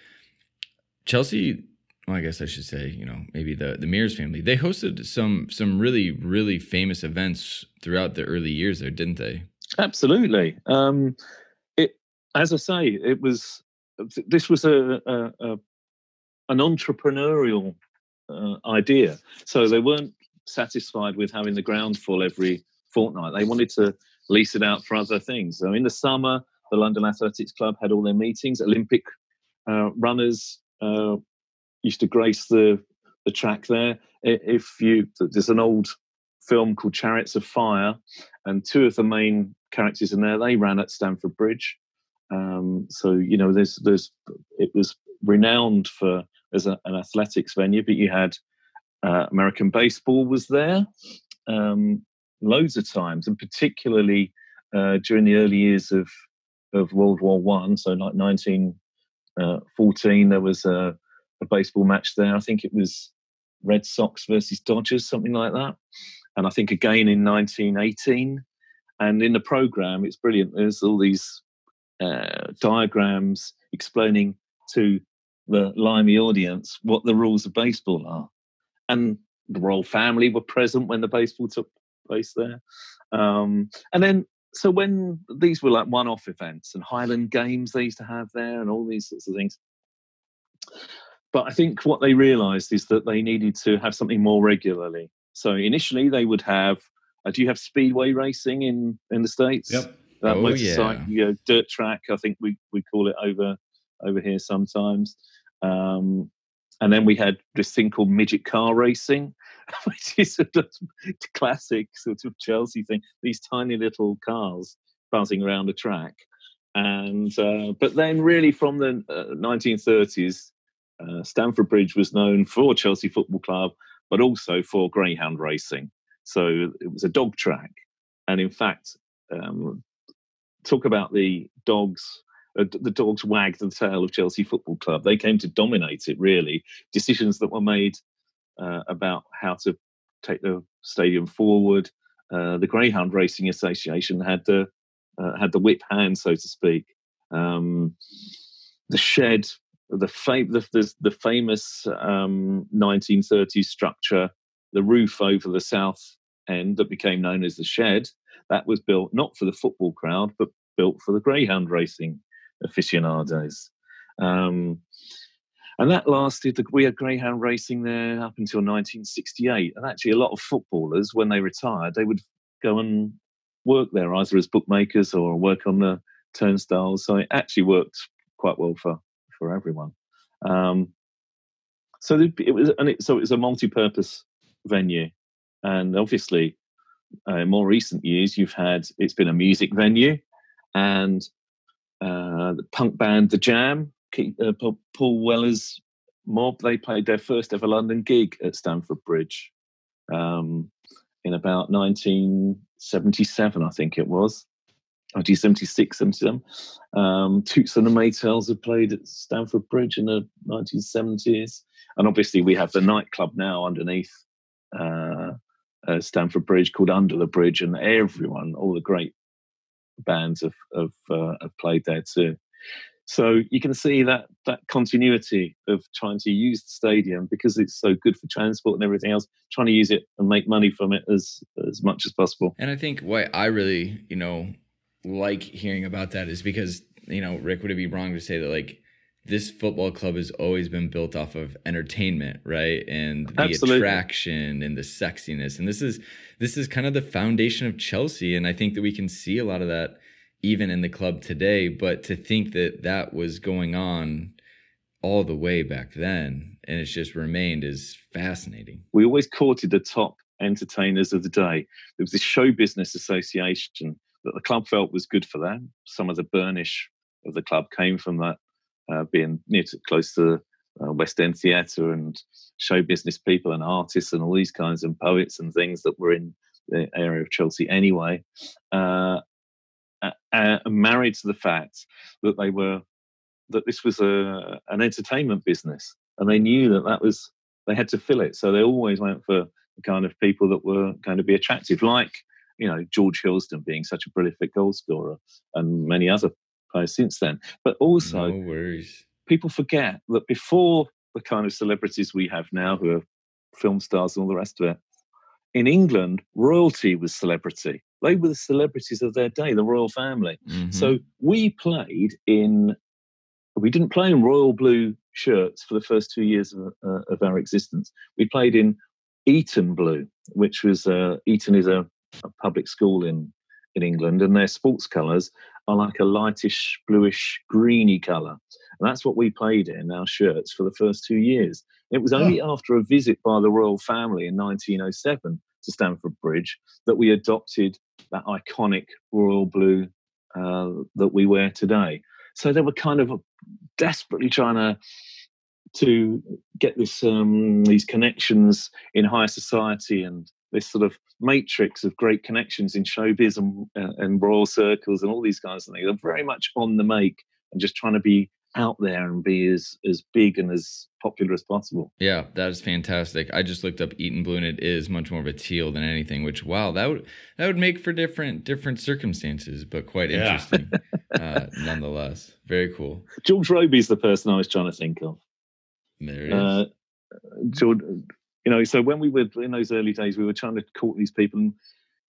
Chelsea well, I guess I should say, you know, maybe the the Mears family. They hosted some some really really famous events throughout the early years there, didn't they? Absolutely. Um, it, as I say, it was this was a, a, a an entrepreneurial uh, idea. So they weren't satisfied with having the ground full every fortnight. They wanted to lease it out for other things. So in the summer, the London Athletics Club had all their meetings. Olympic uh, runners uh, used to grace the the track there. If you there's an old film called Chariots of Fire, and two of the main characters in there they ran at Stamford Bridge. Um, so you know, there's there's it was renowned for as a, an athletics venue, but you had uh, American baseball was there um, loads of times, and particularly uh, during the early years of of World War One. So like 1914, uh, there was a a baseball match there. I think it was Red Sox versus Dodgers, something like that. And I think again in 1918. And in the program, it's brilliant. There's all these uh, diagrams explaining to the limey audience what the rules of baseball are. And the royal family were present when the baseball took place there. Um, and then so when these were like one-off events and Highland Games they used to have there and all these sorts of things. But I think what they realised is that they needed to have something more regularly. So initially they would have. Uh, do you have speedway racing in in the states? Yep. That Oh, motorcycle, yeah. you know, dirt track. I think we we call it over over here sometimes. Um, and then we had this thing called midget car racing, which is a classic sort of Chelsea thing. These tiny little cars buzzing around a track, and uh, but then really from the uh, 1930s, uh, Stamford Bridge was known for Chelsea Football Club, but also for greyhound racing. So it was a dog track, and in fact, um, talk about the dogs. Uh, the dogs wagged the tail of Chelsea Football Club. They came to dominate it. Really, decisions that were made uh, about how to take the stadium forward. Uh, the Greyhound Racing Association had the uh, had the whip hand, so to speak. Um, the shed, the, fam- the, the, the famous um, 1930s structure, the roof over the south end that became known as the shed, that was built not for the football crowd, but built for the greyhound racing aficionados. Um, and that lasted, we had greyhound racing there up until 1968. And actually, a lot of footballers, when they retired, they would go and work there either as bookmakers or work on the turnstiles. So it actually worked quite well for, for everyone. Um, so it was, and it, so it was a multi-purpose venue, and obviously, uh, in more recent years, you've had it's been a music venue, and uh, the punk band The Jam, uh, Paul- Weller's mob, they played their first ever London gig at Stamford Bridge um, in about 1977, I think it was. 1976, 77. Um, Toots and the Maytals had played at Stamford Bridge in the 1970s. And obviously, we have the nightclub now underneath uh, uh, Stamford Bridge called Under the Bridge, and everyone, all the great bands have have, uh, have played there too. So you can see that that continuity of trying to use the stadium because it's so good for transport and everything else, trying to use it and make money from it as as much as possible. And I think what I really, you know, like hearing about that is because, you know, Rick, would it be wrong to say that like this football club has always been built off of entertainment, right? And the Absolutely. attraction and the sexiness. And this is this is kind of the foundation of Chelsea. And I think that we can see a lot of that even in the club today. But to think that that was going on all the way back then and it's just remained is fascinating. we always courted the top entertainers of the day. There was this show business association that the club felt was good for them. Some of the burnish of the club came from that, uh, being near to, close to uh, West End theatre and show business people and artists and all these kinds and poets and things that were in the area of Chelsea anyway. Uh, uh, married to the fact that they were that this was a an entertainment business, and they knew that that was they had to fill it. So they always went for the kind of people that were going to be attractive, like you know George Hilsdon being such a prolific goal scorer, and many other players since then. But also, no worries. people forget that before the kind of celebrities we have now, who are film stars and all the rest of it, in England, royalty was celebrity. They were the celebrities of their day, the royal family. Mhm. So we played in, we didn't play in royal blue shirts for the first two years of, uh, of our existence. We played in Eton blue, which was, uh, Eton is a, a public school in, in England, and their sports colours are like a lightish, bluish, greeny colour. And that's what we played in our shirts for the first two years. It was only after a visit by the royal family in 1907 to Stamford Bridge that we adopted that iconic royal blue uh, that we wear today. So they were kind of desperately trying to to get this um, these connections in higher society and this sort of matrix of great connections in showbiz and, uh, and royal circles and all these kinds of things. They're very much on the make and just trying to be out there and be as as big and as popular as possible. Yeah, that is fantastic. I just looked up Eton Blue and it is much more of a teal than anything, which wow, that would that would make for different different circumstances, but quite Yeah. interesting uh, nonetheless. Very cool. George Robey's the person I was trying to think of. There it is. Uh, George, you know, so when we were in those early days, we were trying to court these people, and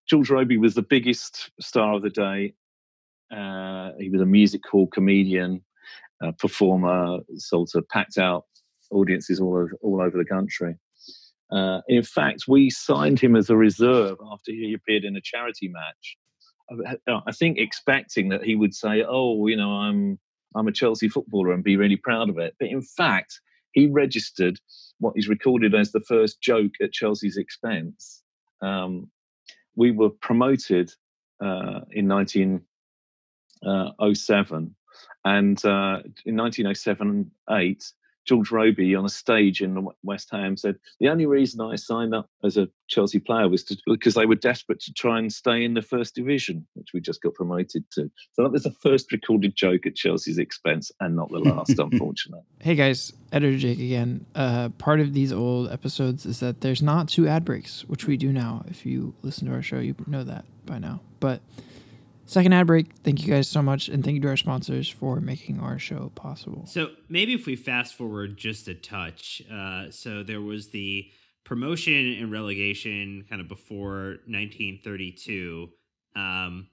George Robey was the biggest star of the day. Uh, he was a music hall comedian, uh, performer, sort of packed out audiences all over, all over the country. Uh, in fact, we signed him as a reserve after he appeared in a charity match. Uh, I think expecting that he would say, "Oh, you know, I'm I'm a Chelsea footballer and be really proud of it." But in fact, he registered what is recorded as the first joke at Chelsea's expense. Um, we were promoted uh, in 1907, uh, and uh, in 1907 8, George Robey on a stage in West Ham said, The only reason I signed up as a Chelsea player was to, because they were desperate to try and stay in the first division, which we just got promoted to. So that was the first recorded joke at Chelsea's expense and not the last, unfortunately. Hey guys, Editor Jake again. Uh, part of these old episodes is that there's not two ad breaks, which we do now. If you listen to our show, you know that by now. But Second ad break. Thank you guys so much, and thank you to our sponsors for making our show possible. So maybe if we fast forward just a touch, uh, so there was the promotion and relegation kind of before 1932. Um,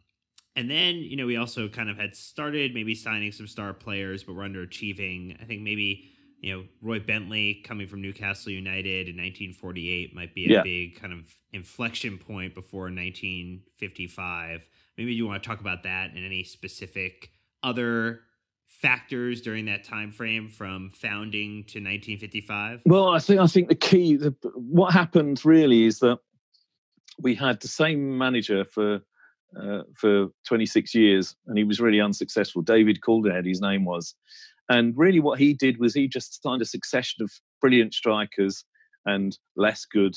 and then, you know, we also kind of had started maybe signing some star players, but we're underachieving. I think maybe, you know, Roy Bentley coming from Newcastle United in 1948 might be a yeah. big kind of inflection point before 1955. Maybe you want to talk about that and any specific other factors during that time frame from founding to 1955? Well, I think I think the key, the, what happened really is that we had the same manager for uh, for 26 years, and he was really unsuccessful. David Calderhead, his name was, and really what he did was he just signed a succession of brilliant strikers and less good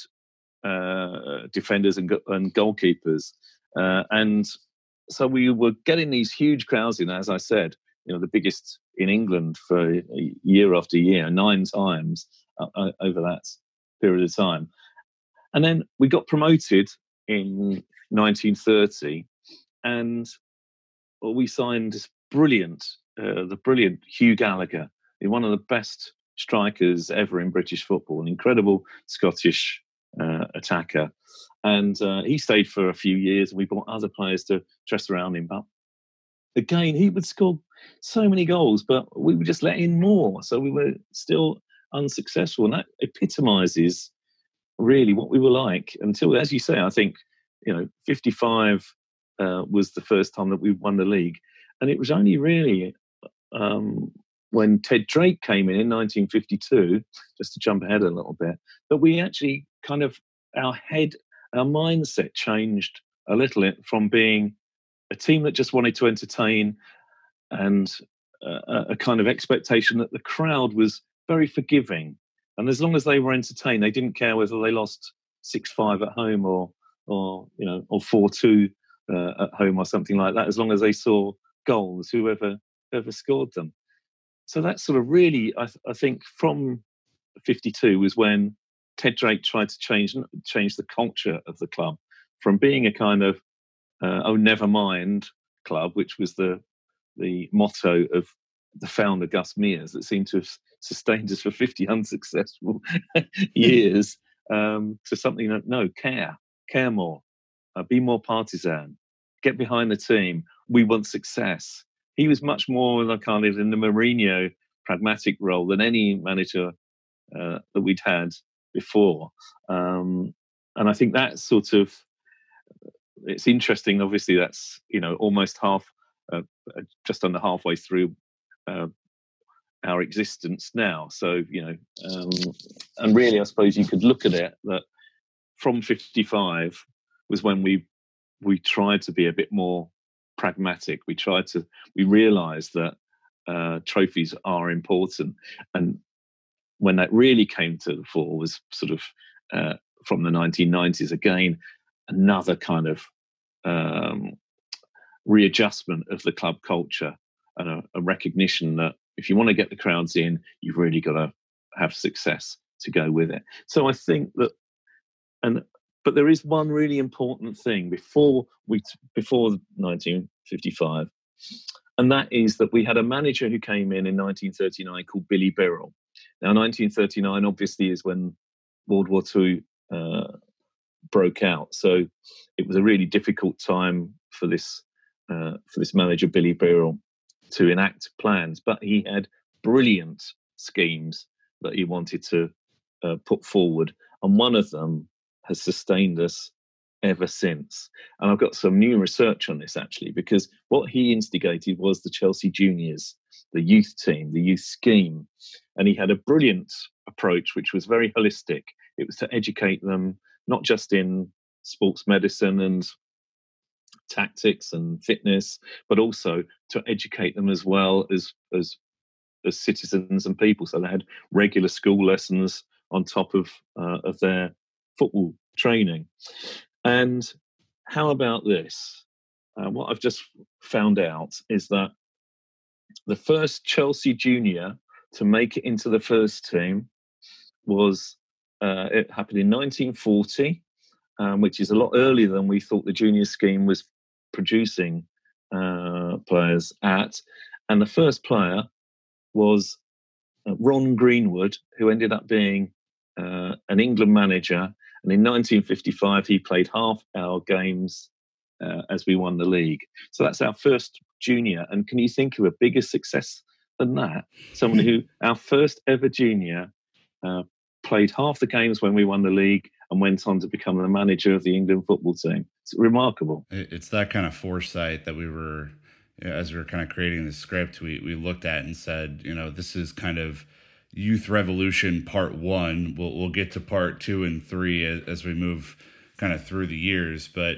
uh, defenders and, and goalkeepers. Uh, and so we were getting these huge crowds in, as I said, you know, the biggest in England for year after year, nine times uh, over that period of time. And then we got promoted in 1930, and we signed this brilliant, uh, the brilliant Hugh Gallacher, one of the best strikers ever in British football, an incredible Scottish uh, attacker. And uh, he stayed for a few years, and we brought other players to dress around him. But again, he would score so many goals, but we would just let in more. So we were still unsuccessful. And that epitomizes really what we were like until, as you say, I think, you know, 55 uh, was the first time that we won the league. And it was only really um, when Ted Drake came in in 1952, just to jump ahead a little bit, that we actually kind of, our head our mindset changed a little from being a team that just wanted to entertain and a, kind of expectation that the crowd was very forgiving. And as long as they were entertained, they didn't care whether they lost six five at home or or you know or four two uh, at home or something like that. As long as they saw goals, whoever whoever scored them. So that sort of really, I, th- I think, from '52 was when Ted Drake tried to change change the culture of the club from being a kind of uh, oh never mind club, which was the the motto of the founder Gus Mears that seemed to have sustained us for 50 unsuccessful years um, to something that no care care more uh, be more partisan get behind the team we want success. He was much more like kind of in the Mourinho pragmatic role than any manager uh, that we'd had before. Um, and I think that sort of it's interesting. Obviously, that's you know almost half, uh, uh, just under halfway through uh, our existence now. So you know, um, and really, I suppose you could look at it that from 55 was when we we tried to be a bit more pragmatic. We tried to we realised that uh, trophies are important, and when that really came to the fore was sort of uh, from the 1990s again another kind of um, readjustment of the club culture and a, a, recognition that if you want to get the crowds in you've really got to have success to go with it. So i think that and but there is one really important thing before we before 1955 and that is that we had a manager who came in in 1939 called billy birrell now, 1939 obviously is when World War II uh, broke out. So it was a really difficult time for this uh, for this manager Billy Birrell to enact plans, but he had brilliant schemes that he wanted to uh, put forward, and one of them has sustained us ever since. And I've got some new research on this actually, because what he instigated was the Chelsea Juniors, the youth team, the youth scheme. And he had a brilliant approach, which was very holistic. It was to educate them, not just in sports medicine and tactics and fitness, but also to educate them as well as as as citizens and people. So they had regular school lessons on top of uh, of their football training. And how about this? Uh, what I've just found out is that the first Chelsea junior to make it into the first team was uh, it happened in 1940, um, which is a lot earlier than we thought the junior scheme was producing uh, players at. And the first player was uh, Ron Greenwood, who ended up being uh, an England manager and in 1955, he played half our games uh, as we won the league. So that's our first junior. And can you think of a bigger success than that? Someone who, our first ever junior, uh, played half the games when we won the league and went on to become the manager of the England football team. It's remarkable. It's that kind of foresight that we were, as we were kind of creating the script, we, we looked at and said, you know, this is kind of Youth Revolution Part One. We'll we'll get to Part Two and Three as, as we move kind of through the years, but.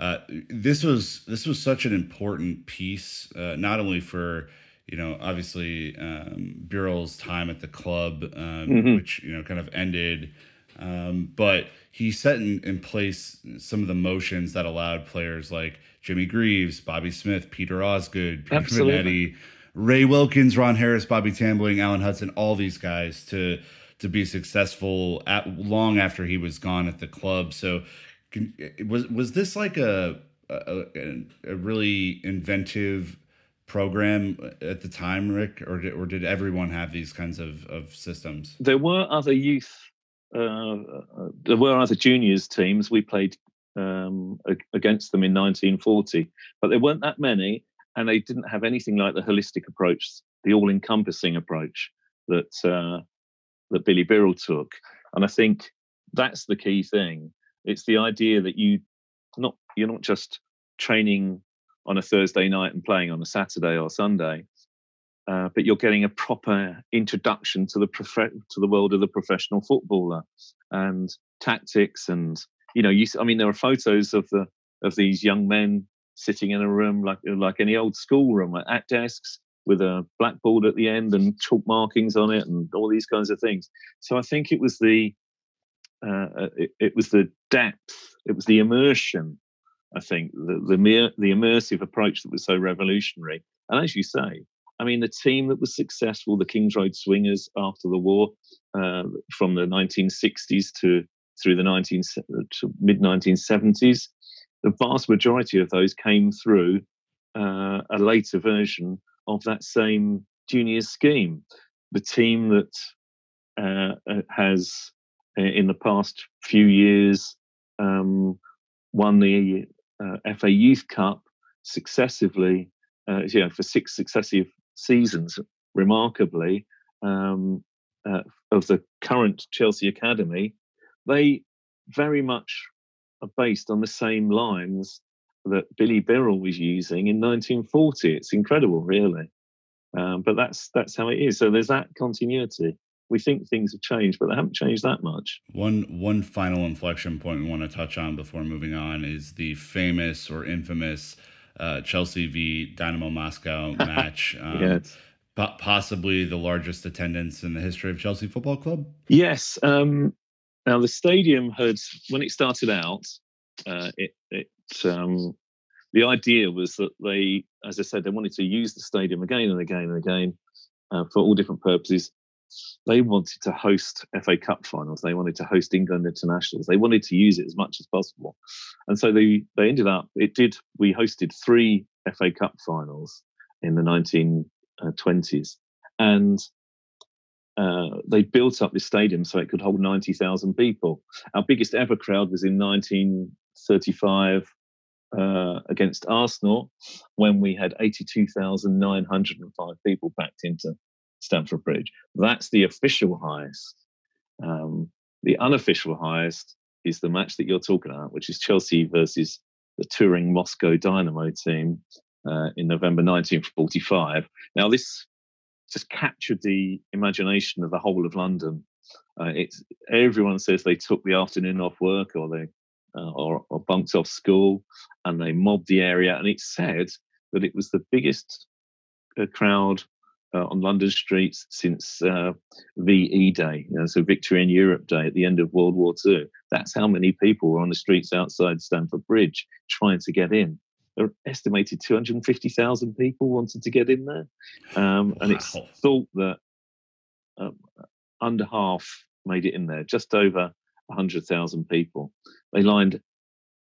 Uh, this was this was such an important piece, uh, not only for you know obviously um, Birrell's time at the club, um, mm-hmm. which you know kind of ended, um, but he set in, in place some of the motions that allowed players like Jimmy Greaves, Bobby Smith, Peter Osgood, Peter Bonetti, Ray Wilkins, Ron Harris, Bobby Tambling, Alan Hudson, all these guys to to be successful at long after he was gone at the club. So was was this like a a, a really inventive program at the time, Rick, or did, or did everyone have these kinds of, of systems? There were other youth, uh, uh there were other juniors teams. We played um, against them in 1940, but there weren't that many and they didn't have anything like the holistic approach, the all-encompassing approach that uh, that Billy Birrell took. And I think that's the key thing. It's the idea that you not you're not just training on a Thursday night and playing on a Saturday or Sunday, uh, but you're getting a proper introduction to the prof- to the world of the professional footballer and tactics and you know you I mean there are photos of the of these young men sitting in a room like like any old school room at desks with a blackboard at the end and chalk markings on it and all these kinds of things. So I think it was the uh, uh it, it, was the depth, it was the immersion. I think the the, mere, the immersive approach that was so revolutionary. And as you say, I mean, the team that was successful, the Kings Road Swingers after the war, uh, from the 1960s to through the 19 mid 1970s, the vast majority of those came through uh, a later version of that same junior scheme. The team that uh, uh has, in the past few years, um, won the uh, FA Youth Cup successively, uh, you know, for six successive seasons, remarkably, um, of the current Chelsea Academy, they very much are based on the same lines that Billy Birrell was using in 1940. It's incredible, really. Um, but that's that's how it is. So there's that continuity. We think things have changed, but they haven't changed that much. One one final inflection point we want to touch on before moving on is the famous or infamous uh, Chelsea v Dynamo Moscow match. Um, yes. Possibly the largest attendance in the history of Chelsea Football Club. Yes, um, now, the stadium had, when it started out, uh, it, it um, the idea was that they, as I said, they wanted to use the stadium again and again and again uh, for all different purposes. They wanted to host FA Cup finals. They wanted to host England internationals. They wanted to use it as much as possible, and so they they ended up. It did. We hosted three FA Cup finals in the 1920s, and uh, they built up this stadium so it could hold 90,000 people. Our biggest ever crowd was in 1935 uh, against Arsenal when we had 82,905 people packed into Stamford Bridge. That's the official highest. Um, the unofficial highest is the match that you're talking about, which is Chelsea versus the touring Moscow Dynamo team uh, in November 1945. Now, this just captured the imagination of the whole of London. Uh, it's everyone says they took the afternoon off work or they uh, or, or bunked off school and they mobbed the area. And it said that it was the biggest uh, crowd uh, on London streets since uh, VE Day, you know, so Victory in Europe Day at the end of World War II. That's how many people were on the streets outside Stamford Bridge trying to get in. There estimated 250,000 people wanted to get in there. Um, and wow. it's thought that um, under half made it in there, just over 100,000 people. They lined,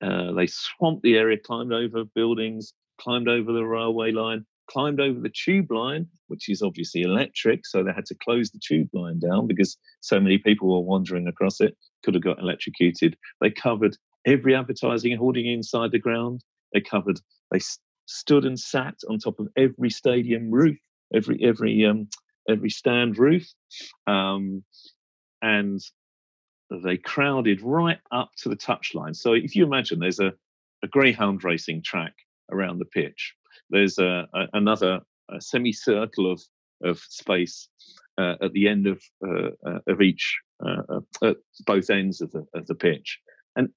uh, they swamped the area, climbed over buildings, climbed over the railway line, climbed over the tube line, which is obviously electric. So they had to close the tube line down because so many people were wandering across it, could have got electrocuted. They covered every advertising hoarding inside the ground. They covered, they st- stood and sat on top of every stadium roof, every, every, um, every stand roof. Um, and they crowded right up to the touchline. So if you imagine there's a, a greyhound racing track around the pitch, there's a, a another a semicircle of of space uh, at the end of uh, uh of each uh, uh, at both ends of the of the pitch, and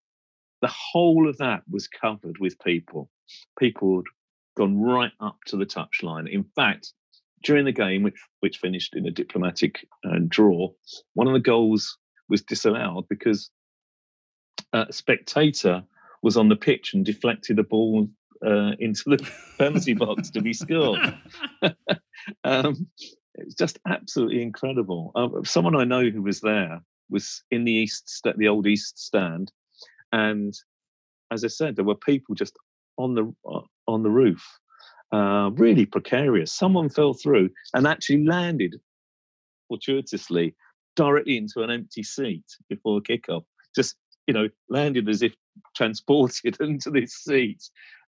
the whole of that was covered with people. People had gone right up to the touchline. In fact, during the game, which which finished in a diplomatic draw, one of the goals was disallowed because a spectator was on the pitch and deflected a ball uh, into the penalty box to be scored. um, it's just absolutely incredible. Um, someone I know who was there was in the east, the old east stand, and as I said, there were people just on the uh, on the roof, uh, really precarious. Someone fell through and actually landed fortuitously directly into an empty seat before kickoff. Just you know, landed as if transported into this seat.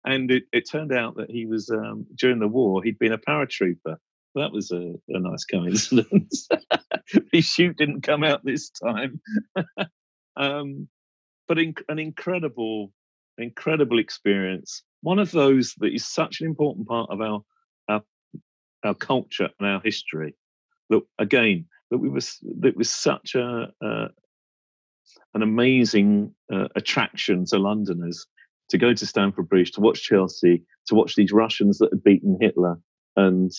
And it, it turned out that he was, um, during the war, he'd been a paratrooper. That was a, a nice coincidence. His chute didn't come out this time. um, but in, an incredible, incredible experience. One of those that is such an important part of our, our, our culture and our history. That again, that we was that was such a, a an amazing uh, attraction to Londoners to go to Stamford Bridge, to watch Chelsea, to watch these Russians that had beaten Hitler. And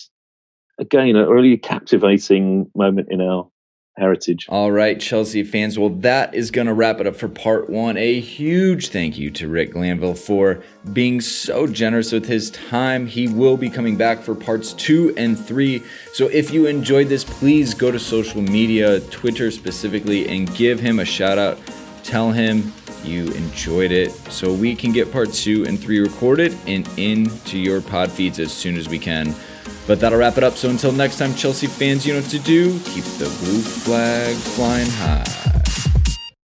again, a really captivating moment in our heritage. All right, Chelsea fans. Well, that is going to wrap it up for part one. A huge thank you to Rick Glanvill for being so generous with his time. He will be coming back for parts two and three. So if you enjoyed this, please go to social media, Twitter specifically, and give him a shout out. Tell him you enjoyed it so we can get part two and three recorded and into your pod feeds as soon as we can. But that'll wrap it up. So until next time, Chelsea fans, you know what to do. Keep the blue flag flying high.